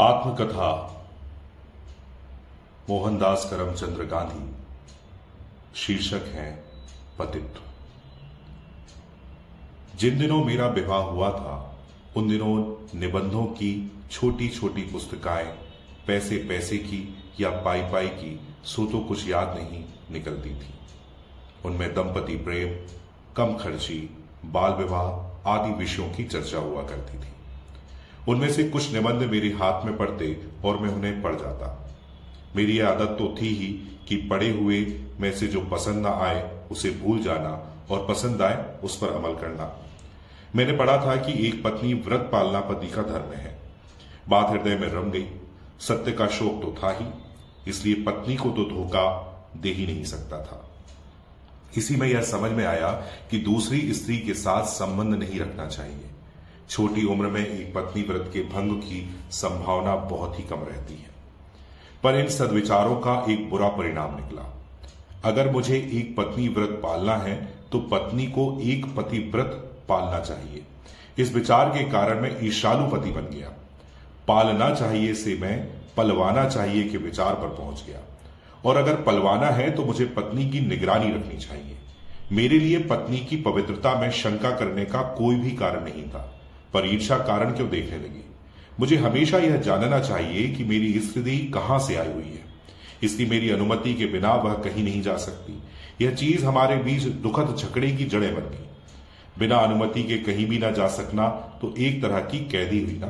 आत्मकथा, मोहनदास करमचंद्र गांधी, शीर्षक है पतित्व। जिन दिनों मेरा विवाह हुआ था, उन दिनों निबंधों की छोटी छोटी पुस्तकाएँ पैसे पैसे की या पाई पाई की सो तो कुछ याद नहीं निकलती थी। उनमें दंपति प्रेम, कम खर्ची, बाल विवाह आदि विषयों की चर्चा हुआ करती थी। उनमें से कुछ निबंध मेरे हाथ में पड़ते और मैं उन्हें पढ़ जाता। मेरी आदत तो थी ही कि पढ़े हुए में से जो पसंद ना आए, उसे भूल जाना और पसंद आए, उस पर अमल करना। मैंने पढ़ा था कि एक पत्नी व्रत पालना पति का धर्म है। बात हृदय में रम गई। सत्य का शोक तो था ही, इसलिए पत्नी को तो धोखा दे ही नहीं सकता था। इसी में यह समझ में आया कि दूसरी स्त्री के साथ संबंध नहीं रखना चाहिए। छोटी उम्र में एक पत्नी व्रत के भंग की संभावना बहुत ही कम रहती है। पर इन सदविचारों का एक बुरा परिणाम निकला। अगर मुझे एक पत्नी व्रत पालना है तो पत्नी को एक पति व्रत पालना चाहिए। इस विचार के कारण मैं ईशालु पति बन गया। पालना चाहिए से मैं, पलवाना चाहिए के विचार पर पहुँच गया। और अगर पलवाना है तो मुझे पत्नी की निगरानी रखनी चाहिए। मेरे लिए पत्नी की पवित्रता में शंका करने का कोई भी कारण नहीं था। पर ईर्षा कारण क्यों देखने लगी? मुझे हमेशा यह जानना चाहिए कि मेरी स्थिति कहाँ से आई हुई है। इसलिए मेरी अनुमति के बिना वह कहीं नहीं जा सकती। यह चीज़ हमारे बीच दुखद झगड़े की जड़ें बन गई। बिना अनुमति के कहीं भी ना जा सकना तो एक तरह की कैदी हुई ना।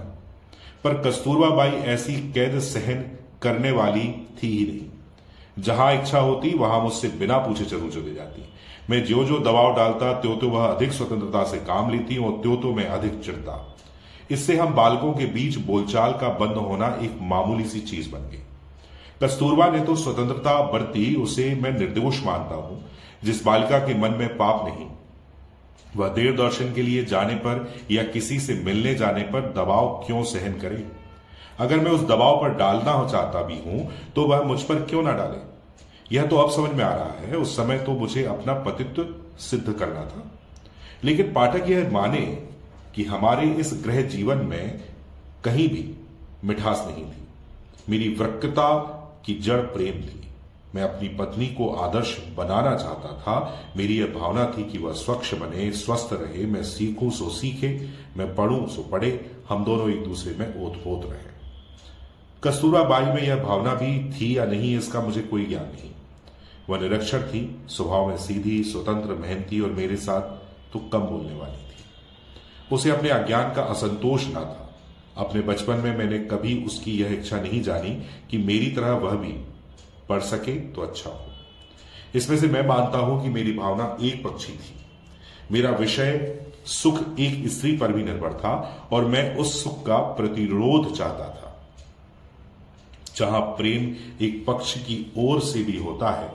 पर कस्तूरबा बाई ऐसी कैद सहन करने वाली थी ही नहीं। जहाँ इच्छा होती, वहाँ मुझसे बिना पूछे चलू चले जाती। मैं जो जो दबाव डालता त्यो तो वह अधिक स्वतंत्रता से काम लेती और त्यो तो मैं अधिक चिड़ता इससे हम बालकों के बीच बोलचाल का बंद होना एक मामूली सी चीज़ बन गई। कस्तूरबा ने तो स्वतंत्रता बरती, उसे मैं निर्दोष मानता हूँ, जिस बालिका के मन में पाप नहीं। वह देर दर्शन के लिए जाने पर या किसी से मिलने जाने पर दबाव क्यों सहन करे? अगर मैं उस दबाव पर डालना चाहता भी हूँ तो वह मुझ पर क्यों ना डाले? यह तो अब समझ में आ रहा है, उस समय तो मुझे अपना पतित्व सिद्ध करना था। लेकिन पाठक यह माने कि हमारे इस ग्रह जीवन में कहीं भी मिठास नहीं थी। मेरी वक्रता की जड़ प्रेम थी। मैं अपनी पत्नी को आदर्श बनाना चाहता था। मेरी यह भावना थी कि वह स्वच्छ बने, स्वस्थ रहे, मैं सीखूं सो सीखे, मैं पढ़ूं सो पढ़े, हम दोनों एक दूसरे में ओत पोत रहे। कस्तूरा बाई में यह भावना भी थी या नहीं, इसका मुझे कोई ज्ञान नहीं। वह निरक्षर थी, स्वभाव में सीधी, स्वतंत्र, मेहनती और मेरे साथ तो कम बोलने वाली थी। उसे अपने अज्ञान का असंतोष ना था। अपने बचपन में मैंने कभी उसकी यह इच्छा नहीं जानी कि मेरी तरह वह भी पढ़ सके तो अच्छा हो। इसमें से मैं मानता हूँ कि मेरी भावना एक पक्षी थी। मेरा विषय सुख एक स्त्री पर भी निर्भर था और मैं उस सुख का प्रतिरोध चाहता था। जहाँ प्रेम एक पक्ष की ओर से भी होता है,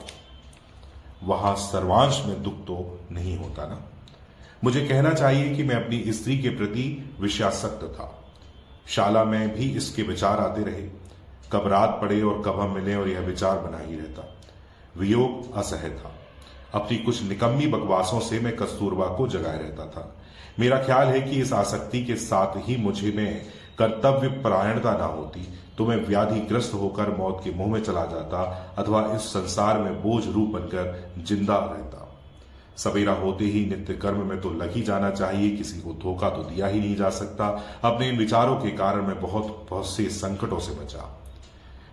वहाँ सर्वांश में दुख तो नहीं होता ना? मुझे कहना चाहिए कि मैं अपनी स्त्री के प्रति विषयासक्त था। शाला में भी इसके विचार आते रहे। कब रात पड़े और कब हम मिले और यह विचार बना ही रहता। वियोग असह था। अपनी कुछ निकम्मी बकवासों से मैं कस्तूरबा को जगाए रहता था। मेरा ख्याल है कि इस आसक्ति के साथ ही मुझे में कर्तव्य परायणता ना होती तो मैं व्याधिग्रस्त होकर मौत के मुँह में चला जाता, अथवा इस संसार में बोझ रूप बनकर ज़िंदा रहता। सवेरा होते ही नित्य कर्म में तो लग ही जाना चाहिए, किसी को धोखा तो दिया ही नहीं जा सकता। अपने इन विचारों के कारण मैं बहुत बहुत से संकटों से बचा।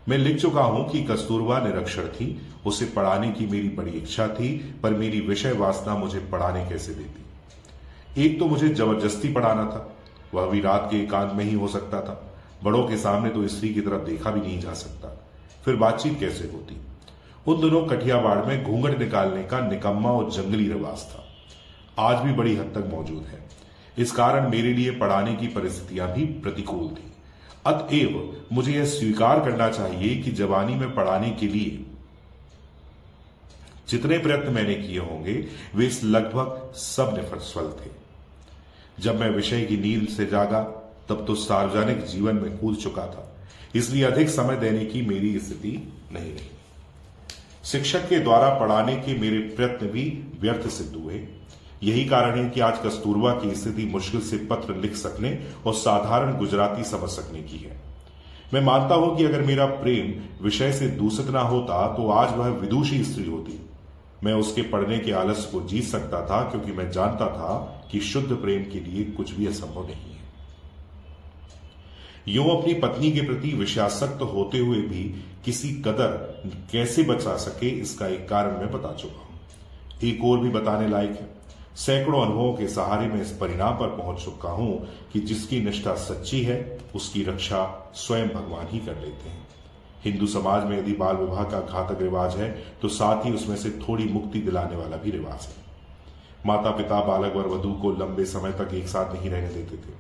मैं लिख चुका हूँ कि कस्तूरबा निरक्षर थी, उसे पढ़ाने की मेरी बड़ी इच्छा थी, पर मेरी विषय वासना मुझे पढ़ाने कैसे देती। एक तो मुझे ज़बरदस्ती पढ़ाना था वह भी रात के एकांत में ही हो सकता था। बड़ों के सामने तो स्त्री की तरफ़ देखा भी नहीं जा सकता। फिर बातचीत कैसे होती? उन दिनों कठियावाड़ में घूंघट निकालने का निकम्मा और जंगली रिवाज था। आज भी बड़ी हद तक मौजूद है। इस कारण मेरे लिए पढ़ाने की परिस्थितियाँ भी प्रतिकूल थी। अतएव मुझे यह स्वीकार करना चाहिए कि जवानी में पढ़ाने के लिए जितने प्रयत्न मैंने किए होंगे, वे लगभग सब निफल थे। जब मैं विषय की नींद से जागा, तब तो सार्वजनिक जीवन में कूद चुका था। इसलिए अधिक समय देने की मेरी स्थिति नहीं रही। शिक्षक के द्वारा पढ़ाने के मेरे प्रयत्न भी व्यर्थ सिद्ध हुए। यही कारण है कि आज कस्तूरबा की स्थिति मुश्किल से पत्र लिख सकने और साधारण गुजराती समझ सकने की है। मैं मानता हूँ कि अगर मेरा प्रेम विषय से दूषित ना होता तो आज वह विदुषी स्त्री होती। मैं उसके पढ़ने के आलस को जीत सकता था, क्योंकि मैं जानता था कि शुद्ध प्रेम के लिए कुछ भी असंभव नहीं है। यो अपनी पत्नी के प्रति विषयासक्त होते हुए भी किसी कदर कैसे बचा सके, इसका एक कारण मैं बता चुका हूँ। एक और भी बताने लायक है। सैकड़ों अनुभवों के सहारे में इस परिणाम पर पहुँच चुका हूँ कि जिसकी निष्ठा सच्ची है, उसकी रक्षा स्वयं भगवान ही कर लेते हैं। हिंदू समाज में यदि बाल विवाह का घातक रिवाज है तो साथ ही उसमें से थोड़ी मुक्ति दिलाने वाला भी रिवाज है। माता पिता बालक व वधु को लंबे समय तक एक साथ नहीं रहने देते थे।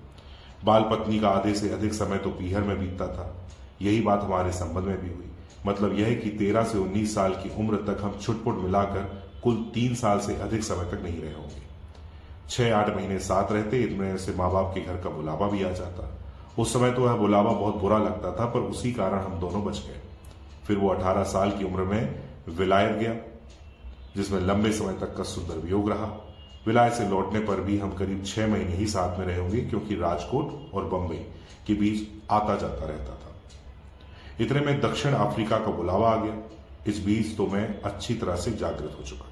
बाल पत्नी का आधे से अधिक समय तो पीहर में बीतता था। यही बात हमारे संबंध में भी हुई। मतलब यह कि तेरह से उन्नीस साल की उम्र तक हम छुटपुट मिलाकर कुल तीन साल से अधिक समय तक नहीं रहे होंगे। छह आठ महीने साथ रहते इतने से माँ बाप के घर का बुलावा भी आ जाता। उस समय तो वह बुलावा बहुत बुरा लगता था, पर उसी कारण हम दोनों बच गए। फिर वो अठारह साल की उम्र में विलायत गया, जिसमें लंबे समय तक का सुंदर वियोग रहा। विलायत से लौटने पर भी हम करीब छह महीने ही साथ में रहे होंगे, क्योंकि राजकोट और बंबई के बीच आता जाता रहता था। इतने में दक्षिण अफ्रीका का बुलावा आ गया। इस बीच तो मैं अच्छी तरह से जागृत हो चुका।